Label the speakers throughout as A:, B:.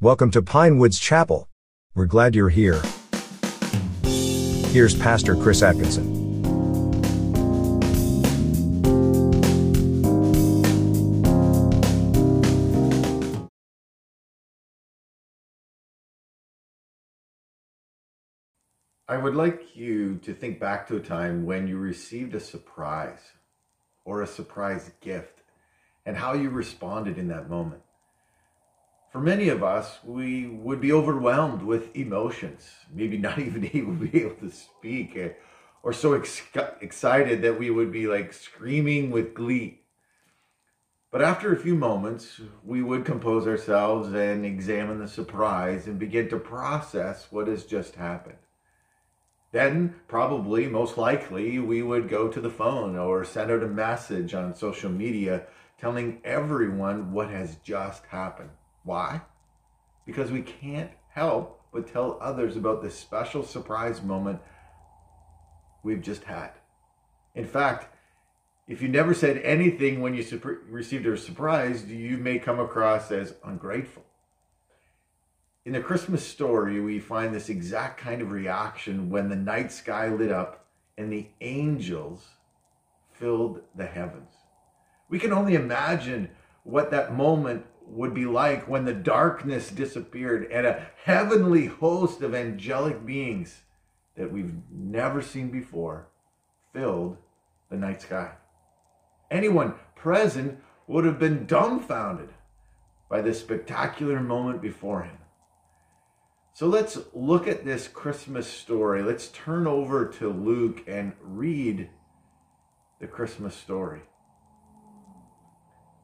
A: Welcome to Pinewoods Chapel. We're glad you're here. Here's Pastor Chris Atkinson.
B: I would like you to think back to a time when you received a surprise or a surprise gift and how you responded in that moment. For many of us, we would be overwhelmed with emotions, maybe not even able to be able to speak, eh, or so ex- excited that we would be like screaming with glee. But after a few moments, we would compose ourselves and examine the surprise and begin to process what has just happened. Then, probably, most likely, we would go to the phone or send out a message on social media telling everyone what has just happened. Why? Because we can't help but tell others about this special surprise moment we've just had. In fact, if you never said anything when you received a surprise, you may come across as ungrateful. In the Christmas story, we find this exact kind of reaction when the night sky lit up and the angels filled the heavens. We can only imagine what that moment would be like when the darkness disappeared and a heavenly host of angelic beings that we've never seen before filled the night sky. Anyone present would have been dumbfounded by this spectacular moment before him. So let's look at this Christmas story. Let's turn over to Luke and read the Christmas story.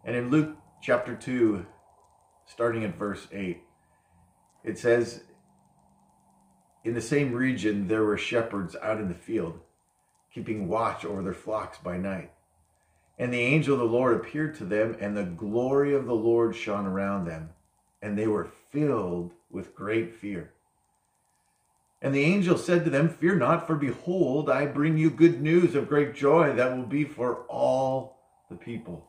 B: And in Luke chapter 2, starting at verse 8, it says, In the same region there were shepherds out in the field, keeping watch over their flocks by night. And the angel of the Lord appeared to them, and the glory of the Lord shone around them, and they were filled with great fear. And the angel said to them, Fear not, for behold, I bring you good news of great joy that will be for all the people.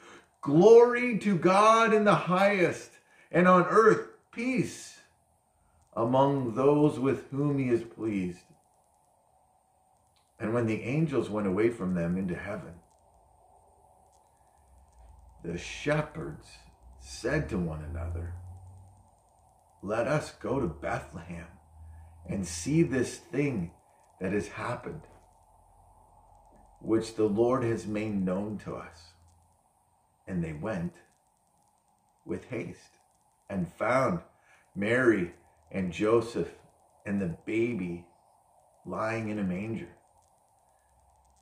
B: Glory to God in the highest, and on earth peace among those with whom he is pleased. And when the angels went away from them into heaven, the shepherds said to one another, Let us go to Bethlehem and see this thing that has happened, which the Lord has made known to us. And they went with haste and found Mary and Joseph and the baby lying in a manger.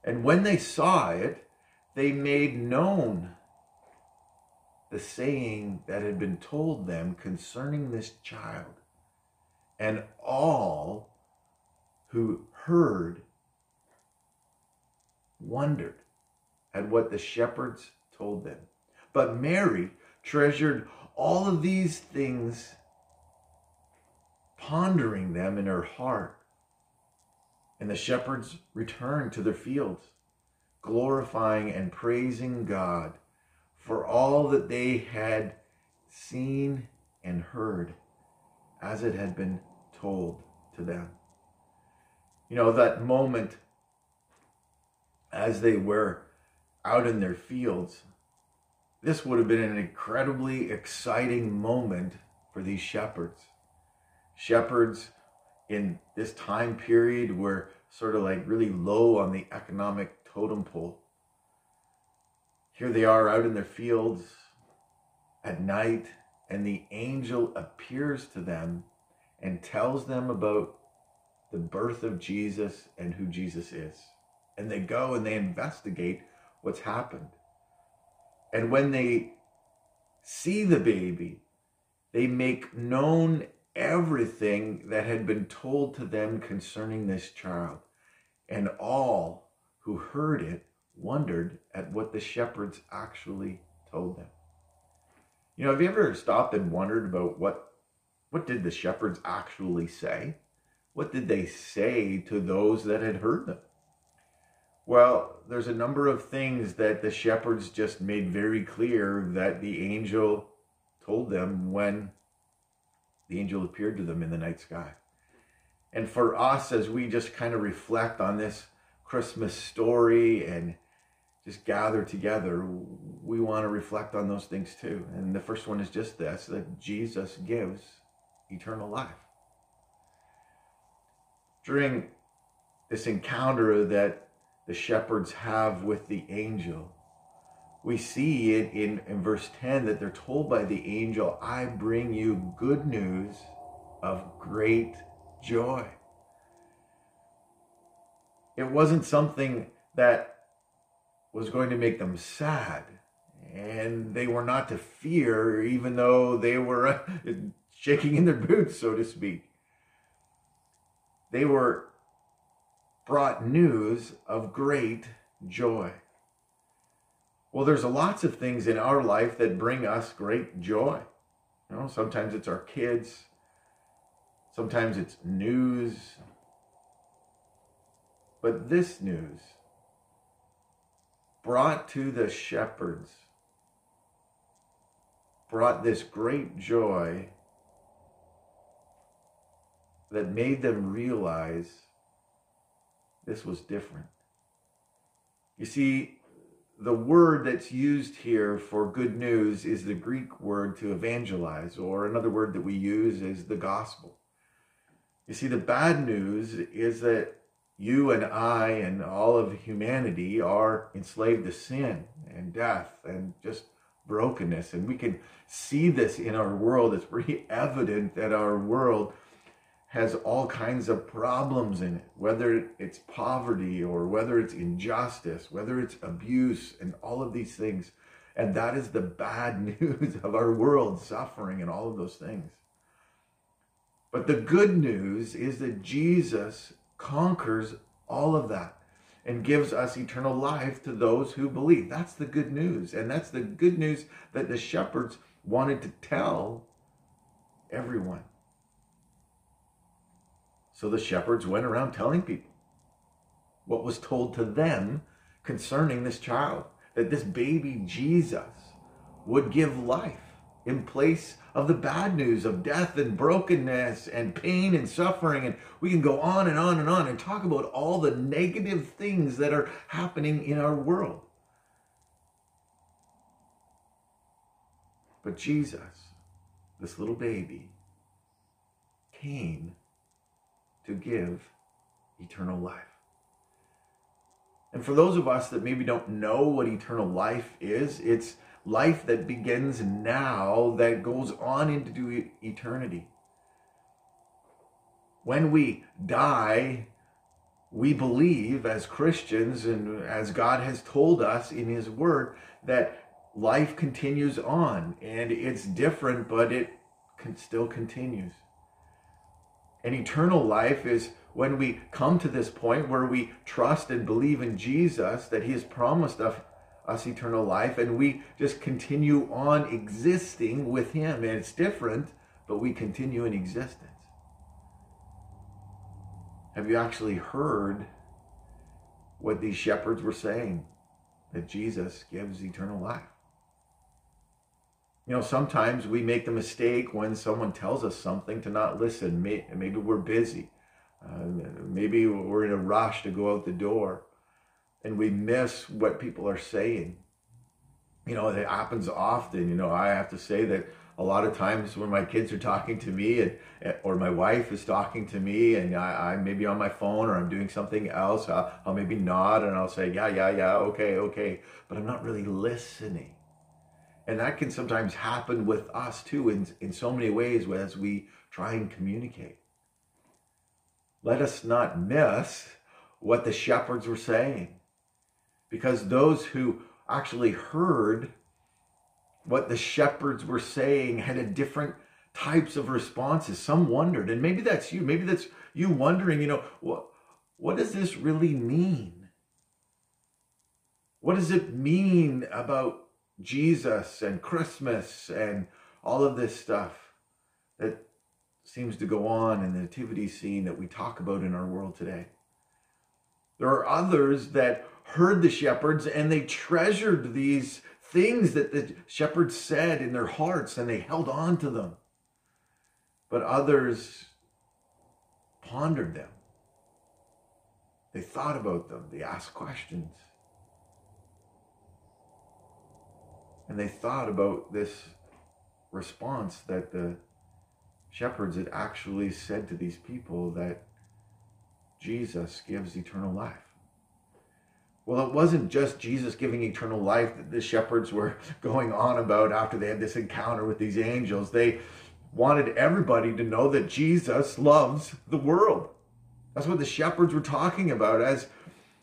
B: And when they saw it, they made known the saying that had been told them concerning this child. And all who heard wondered at what the shepherds told them. But Mary treasured all of these things, pondering them in her heart. And the shepherds returned to their fields, glorifying and praising God for all that they had seen and heard as it had been told to them. You know, that moment as they were out in their fields, this would have been an incredibly exciting moment for these shepherds. Shepherds in this time period were sort of like really low on the economic totem pole. Here they are out in their fields at night, and the angel appears to them and tells them about the birth of Jesus and who Jesus is. And they go and they investigate what's happened. And when they see the baby, they make known everything that had been told to them concerning this child. And all who heard it wondered at what the shepherds actually told them. You know, have you ever stopped and wondered about what what did the shepherds actually say? What did they say to those that had heard them? Well, there's a number of things that the shepherds just made very clear that the angel told them when the angel appeared to them in the night sky. And for us, as we just kind of reflect on this Christmas story and just gather together, we want to reflect on those things too. And the first one is just this that Jesus gives eternal life. During this encounter that the shepherds have with the angel, we see in, in, in verse 10 that they're told by the angel, I bring you good news of great joy. It wasn't something that was going to make them sad. And they were not to fear, even though they were shaking in their boots, so to speak. They were brought news of great joy. Well, there's lots of things in our life that bring us great joy. You know, sometimes it's our kids, sometimes it's news. But this news brought to the shepherds brought this great joy that made them realize this was different. You see, the word that's used here for good news is the Greek word to evangelize, or another word that we use is the gospel. You see, the bad news is that you and I and all of humanity are enslaved to sin and death and just brokenness. And we can see this in our world. It's pretty evident that our world has all kinds of problems in it, whether it's poverty or whether it's injustice, whether it's abuse, and all of these things. And that is the bad news of our world, suffering and all of those things. But the good news is that Jesus conquers all of that and gives us eternal life to those who believe. That's the good news. And that's the good news that the shepherds wanted to tell everyone. So the shepherds went around telling people what was told to them concerning this child that this baby Jesus would give life in place of the bad news of death and brokenness and pain and suffering. And we can go on and on and on and talk about all the negative things that are happening in our world. But Jesus, this little baby, came to give eternal life. And for those of us that maybe don't know what eternal life is, it's life that begins now that goes on into eternity. When we die, we believe as Christians and as God has told us in His Word that life continues on and it's different, but it can still continues. And eternal life is when we come to this point where we trust and believe in Jesus that he has promised us, us eternal life and we just continue on existing with him. And it's different, but we continue in existence. Have you actually heard what these shepherds were saying? That Jesus gives eternal life. You know, sometimes we make the mistake when someone tells us something to not listen. Maybe we're busy. Uh, maybe we're in a rush to go out the door and we miss what people are saying. You know, it happens often. You know, I have to say that a lot of times when my kids are talking to me and or my wife is talking to me and I, am maybe on my phone or I'm doing something else, I'll, I'll maybe nod and I'll say, yeah, yeah, yeah, okay, okay. But I'm not really listening. And that can sometimes happen with us too in, in so many ways as we try and communicate. Let us not miss what the shepherds were saying. Because those who actually heard what the shepherds were saying had a different types of responses. Some wondered, and maybe that's you. Maybe that's you wondering, you know, what, what does this really mean? What does it mean about Jesus and Christmas and all of this stuff that seems to go on in the nativity scene that we talk about in our world today? There are others that heard the shepherds and they treasured these things that the shepherds said in their hearts and they held on to them. But others pondered them. They thought about them. They asked questions. And they thought about this response that the shepherds had actually said to these people that Jesus gives eternal life. Well, it wasn't just Jesus giving eternal life that the shepherds were going on about after they had this encounter with these angels. They wanted everybody to know that Jesus loves the world. That's what the shepherds were talking about. As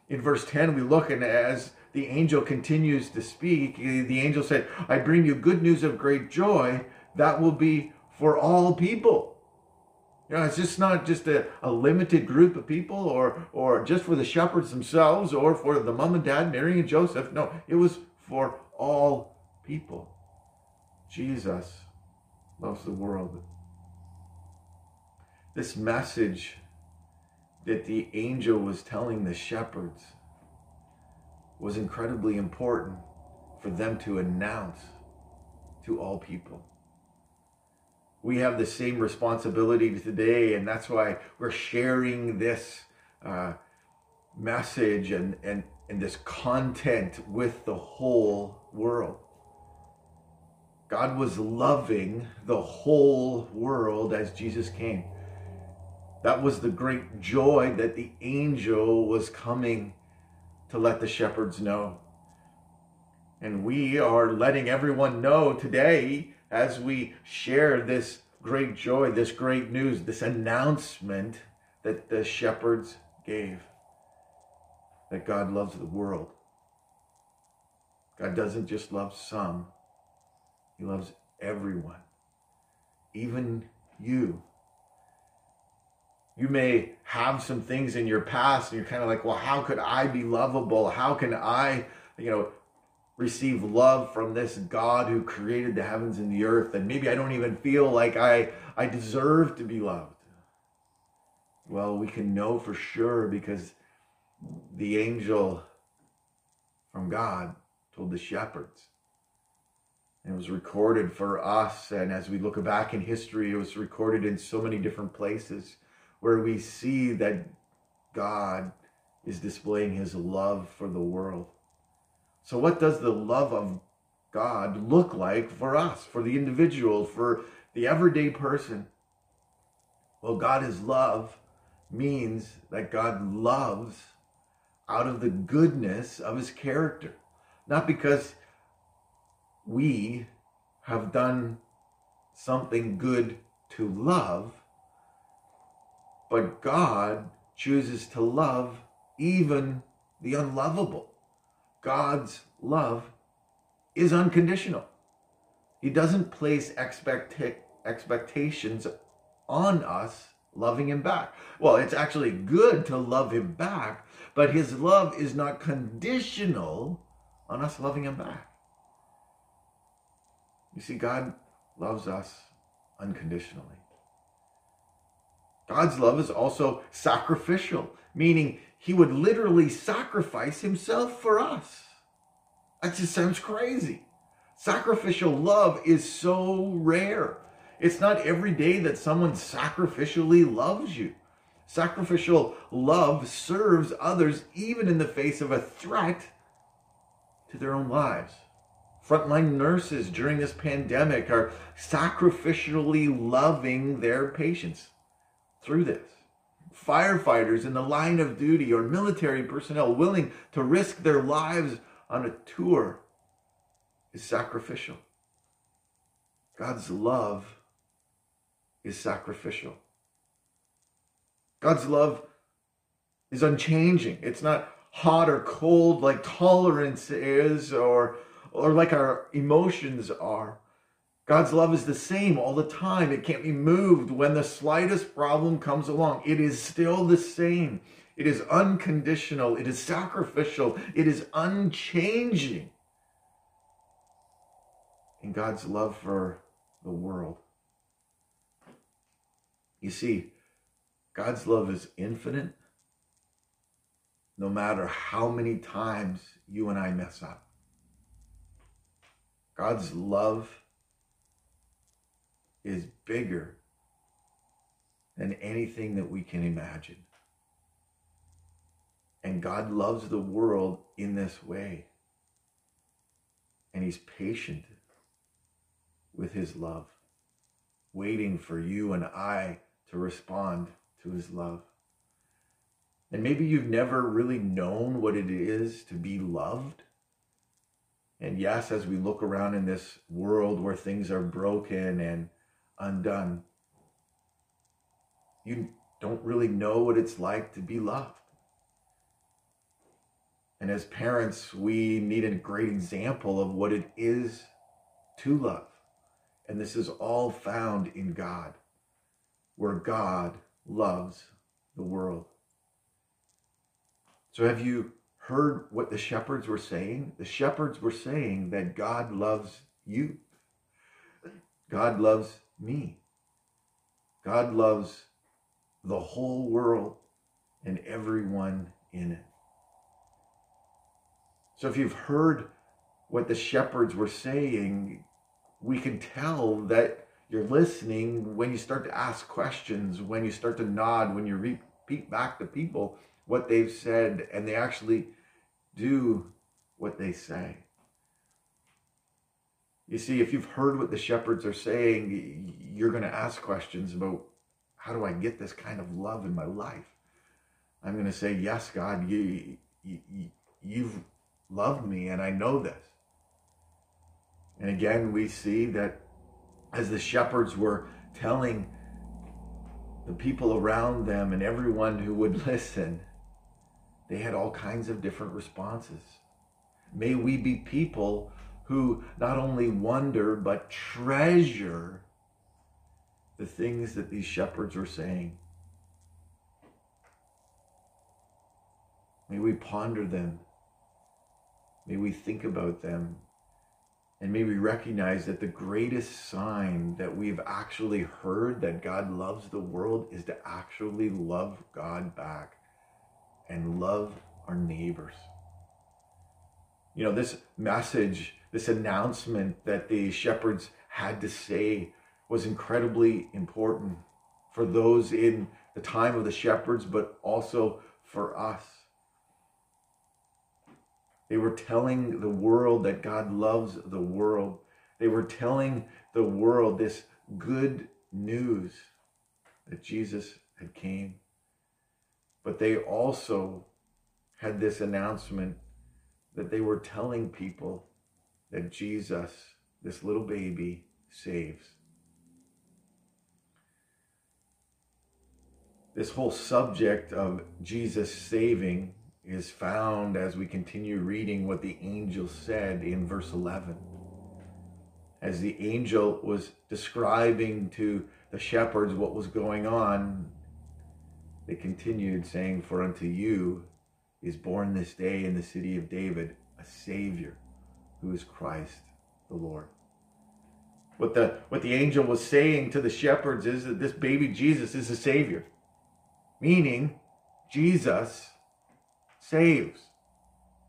B: in verse 10, we look and as the angel continues to speak, the angel said, I bring you good news of great joy that will be for all people. You know, it's just not just a, a limited group of people or or just for the shepherds themselves or for the mom and dad, Mary and Joseph. No, it was for all people. Jesus loves the world. This message that the angel was telling the shepherds was incredibly important for them to announce to all people. We have the same responsibility today, and that's why we're sharing this uh, message and, and, and this content with the whole world. God was loving the whole world as Jesus came. That was the great joy that the angel was coming to let the shepherds know. And we are letting everyone know today as we share this great joy, this great news, this announcement that the shepherds gave that God loves the world. God doesn't just love some, he loves everyone, even you. You may have some things in your past and you're kind of like, well, how could I be lovable? How can I, you know, receive love from this God who created the heavens and the earth? And maybe I don't even feel like I, I deserve to be loved. Well, we can know for sure because the angel from God told the shepherds it was recorded for us. And as we look back in history, it was recorded in so many different places where we see that God is displaying his love for the world. So, what does the love of God look like for us, for the individual, for the everyday person? Well, God is love means that God loves out of the goodness of his character, not because we have done something good to love, but God chooses to love even the unlovable. God's love is unconditional. He doesn't place expect- expectations on us loving him back. Well, it's actually good to love him back, but his love is not conditional on us loving him back. You see, God loves us unconditionally. God's love is also sacrificial, meaning he would literally sacrifice himself for us. That just sounds crazy. Sacrificial love is so rare. It's not every day that someone sacrificially loves you. Sacrificial love serves others even in the face of a threat to their own lives. Frontline nurses during this pandemic are sacrificially loving their patients through this. Firefighters in the line of duty or military personnel willing to risk their lives on a tour is sacrificial. God's love is sacrificial. God's love is unchanging. It's not hot or cold like tolerance is or or like our emotions are. God's love is the same all the time. It can't be moved when the slightest problem comes along. It is still the same. It is unconditional. It is sacrificial. It is unchanging. And God's love for the world. You see, God's love is infinite no matter how many times you and I mess up. God's love is bigger than anything that we can imagine. And God loves the world in this way. And He's patient with His love, waiting for you and I to respond to His love. And maybe you've never really known what it is to be loved. And yes, as we look around in this world where things are broken and undone, you don't really know what it's like to be loved. And as parents, we need a great example of what it is to love. And this is all found in God, where God loves the world. So, have you heard what the shepherds were saying? The shepherds were saying that God loves you, God loves me, God loves the whole world and everyone in it. So, if you've heard what the shepherds were saying, we can tell that you're listening when you start to ask questions, when you start to nod, when you repeat back to people what they've said and they actually do what they say. You see, if you've heard what the shepherds are saying, you're going to ask questions about how do I get this kind of love in my life? I'm going to say, yes, God, you, you, you've loved me and I know this. And again, we see that as the shepherds were telling the people around them and everyone who would listen, they had all kinds of different responses. May we be people who not only wonder, but treasure the things that these shepherds were saying. May we ponder them. May we think about them. And may we recognize that the greatest sign that we've actually heard that God loves the world is to actually love God back and love our neighbors. You know, this message, this announcement that the shepherds had to say was incredibly important for those in the time of the shepherds, but also for us. They were telling the world that God loves the world. They were telling the world this good news that Jesus had came. But they also had this announcement that they were telling people that Jesus, this little baby, saves. This whole subject of Jesus saving is found as we continue reading what the angel said in verse 11. As the angel was describing to the shepherds what was going on, they continued saying, For unto you is born this day in the city of David a Savior who is Christ the Lord. What the, what the angel was saying to the shepherds is that this baby Jesus is a Savior, meaning Jesus saves.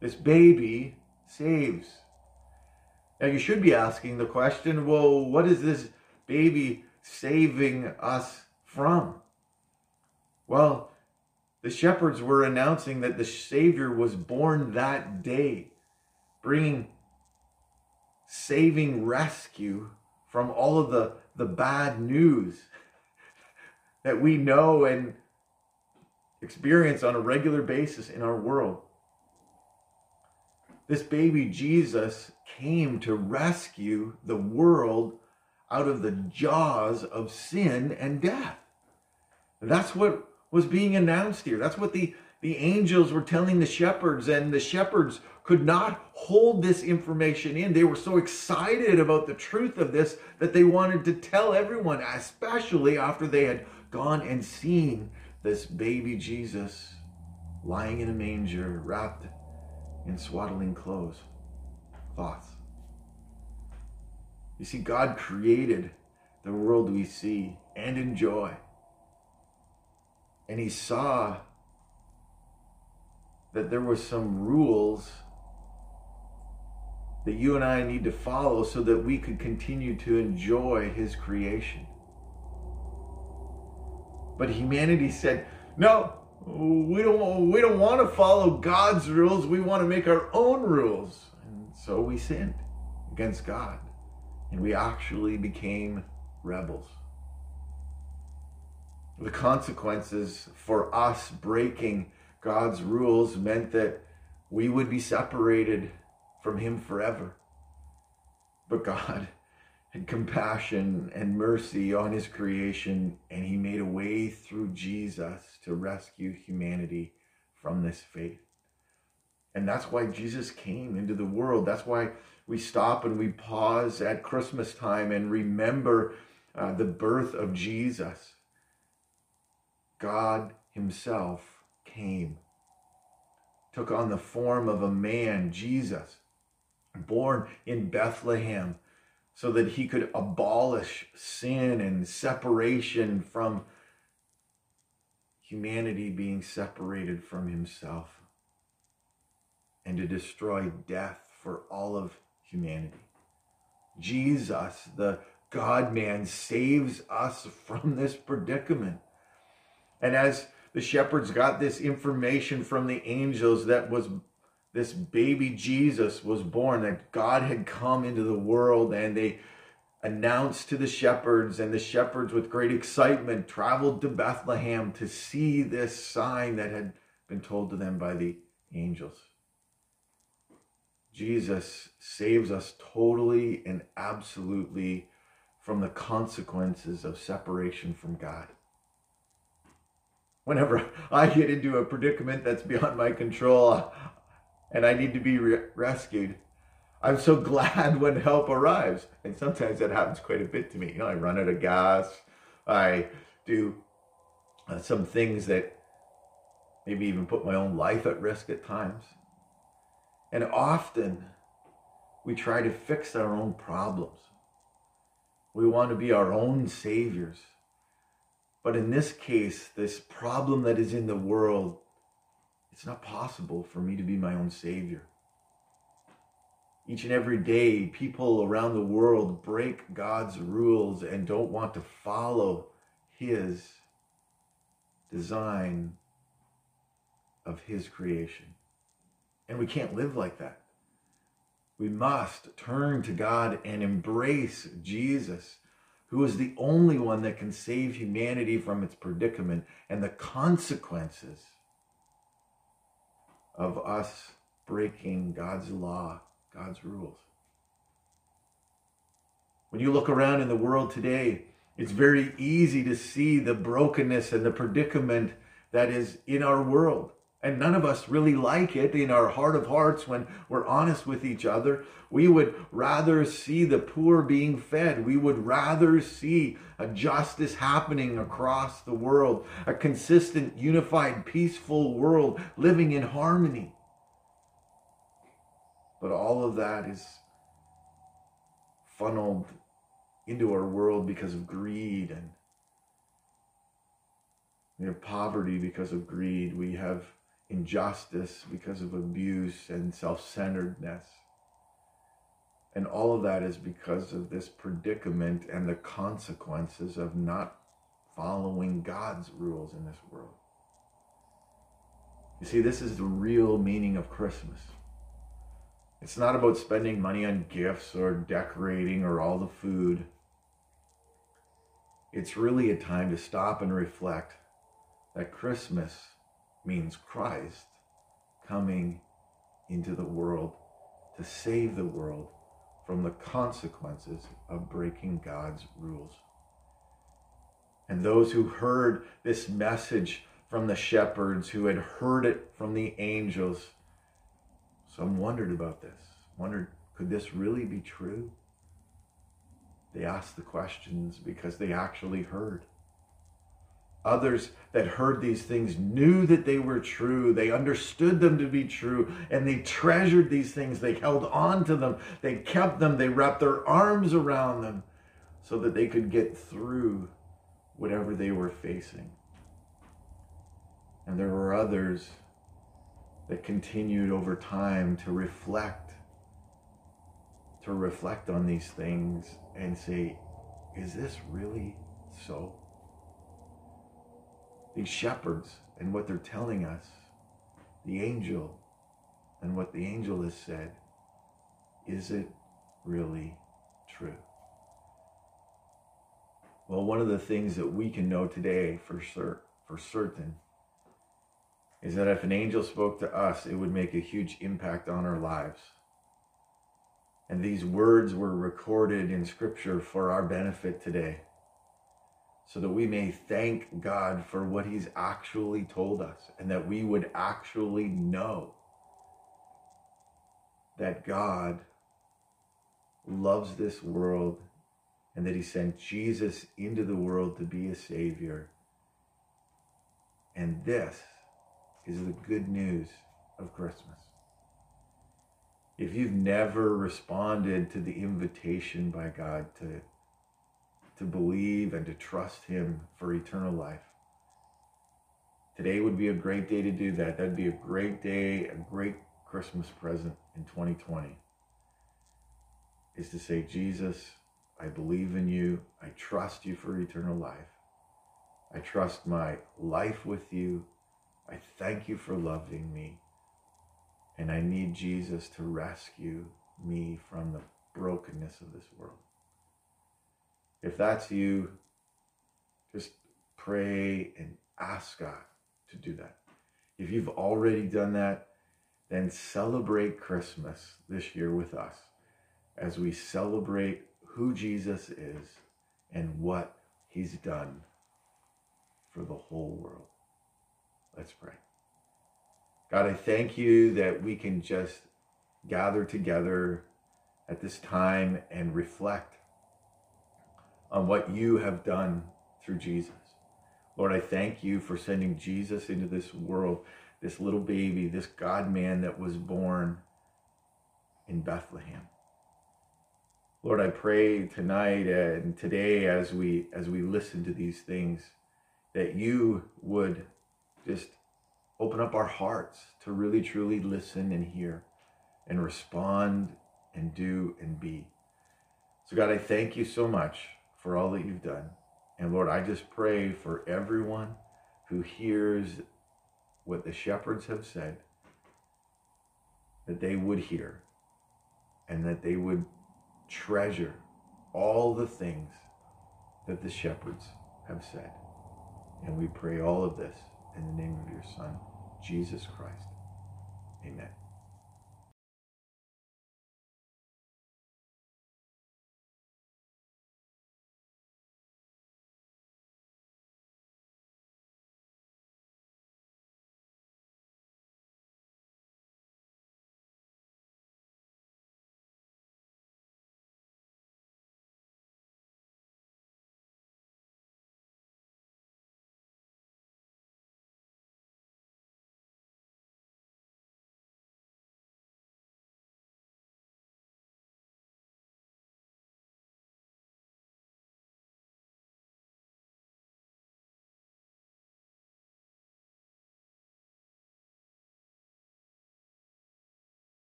B: This baby saves. Now you should be asking the question well, what is this baby saving us from? Well, the shepherds were announcing that the Savior was born that day, bringing saving rescue from all of the, the bad news that we know and experience on a regular basis in our world. This baby Jesus came to rescue the world out of the jaws of sin and death. That's what was being announced here. That's what the the angels were telling the shepherds, and the shepherds could not hold this information in. They were so excited about the truth of this that they wanted to tell everyone, especially after they had gone and seen this baby Jesus lying in a manger, wrapped in swaddling clothes. Thoughts. You see, God created the world we see and enjoy. And He saw that there were some rules that you and I need to follow so that we could continue to enjoy His creation. But humanity said, no, we don't, we don't want to follow God's rules. We want to make our own rules. And so we sinned against God. And we actually became rebels. The consequences for us breaking God's rules meant that we would be separated from Him forever. But God had compassion and mercy on His creation, and He made a way through Jesus to rescue humanity from this fate. And that's why Jesus came into the world. That's why we stop and we pause at Christmas time and remember uh, the birth of Jesus. God Himself came, took on the form of a man, Jesus, born in Bethlehem, so that he could abolish sin and separation from humanity being separated from himself and to destroy death for all of humanity. Jesus, the God man, saves us from this predicament. And as the shepherds got this information from the angels that was this baby Jesus was born, that God had come into the world, and they announced to the shepherds, and the shepherds, with great excitement, traveled to Bethlehem to see this sign that had been told to them by the angels. Jesus saves us totally and absolutely from the consequences of separation from God whenever I get into a predicament that's beyond my control and I need to be re- rescued, I'm so glad when help arrives. And sometimes that happens quite a bit to me. You know, I run out of gas. I do uh, some things that maybe even put my own life at risk at times. And often we try to fix our own problems. We want to be our own saviors. But in this case, this problem that is in the world, it's not possible for me to be my own savior. Each and every day, people around the world break God's rules and don't want to follow His design of His creation. And we can't live like that. We must turn to God and embrace Jesus who is the only one that can save humanity from its predicament and the consequences of us breaking God's law, God's rules. When you look around in the world today, it's very easy to see the brokenness and the predicament that is in our world. And none of us really like it in our heart of hearts when we're honest with each other. We would rather see the poor being fed. We would rather see a justice happening across the world, a consistent, unified, peaceful world living in harmony. But all of that is funneled into our world because of greed and we have poverty because of greed. We have injustice, because of abuse and self centeredness. And all of that is because of this predicament and the consequences of not following God's rules in this world. You see, this is the real meaning of Christmas. It's not about spending money on gifts or decorating or all the food. It's really a time to stop and reflect that Christmas means Christ coming into the world to save the world from the consequences of breaking God's rules. And those who heard this message from the shepherds who had heard it from the angels. Some wondered about this, wondered, could this really be true? They asked the questions because they actually heard. Others that heard these things knew that they were true. They understood them to be true and they treasured these things. They held on to them. They kept them. They wrapped their arms around them so that they could get through whatever they were facing. And there were others that continued over time to reflect, to reflect on these things and say, is this really so? These shepherds and what they're telling us, the angel and what the angel has said, is it really true? Well, one of the things that we can know today for, cer- for certain is that if an angel spoke to us, it would make a huge impact on our lives. And these words were recorded in Scripture for our benefit today, so that we may thank God for what He's actually told us, and that we would actually know that God loves this world and that He sent Jesus into the world to be a Savior. And this is the good news of Christmas. If you've never responded to the invitation by God to, to believe and to trust Him for eternal life, today would be a great day to do that. That'd be a great day, a great Christmas present in 2020. Is to say, Jesus, I believe in you. I trust you for eternal life. I trust my life with you. I thank you for loving me. And I need Jesus to rescue me from the brokenness of this world. If that's you, just pray and ask God to do that. If you've already done that, then celebrate Christmas this year with us as we celebrate who Jesus is and what he's done for the whole world. Let's pray. God, I thank you that we can just gather together at this time and reflect on what you have done through Jesus. Lord, I thank you for sending Jesus into this world, this little baby, this God man that was born in Bethlehem. Lord, I pray tonight and today as we as we listen to these things that you would just open up our hearts to really truly listen and hear and respond and do and be. So God, I thank you so much for all that you've done. And Lord, I just pray for everyone who hears what the shepherds have said that they would hear and that they would treasure all the things that the shepherds have said. And we pray all of this in the name of your Son, Jesus Christ. Amen.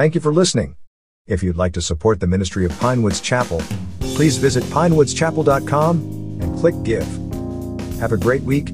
A: Thank you for listening. If you'd like to support the ministry of Pinewoods Chapel, please visit pinewoods.chapel.com and click Give. Have a great week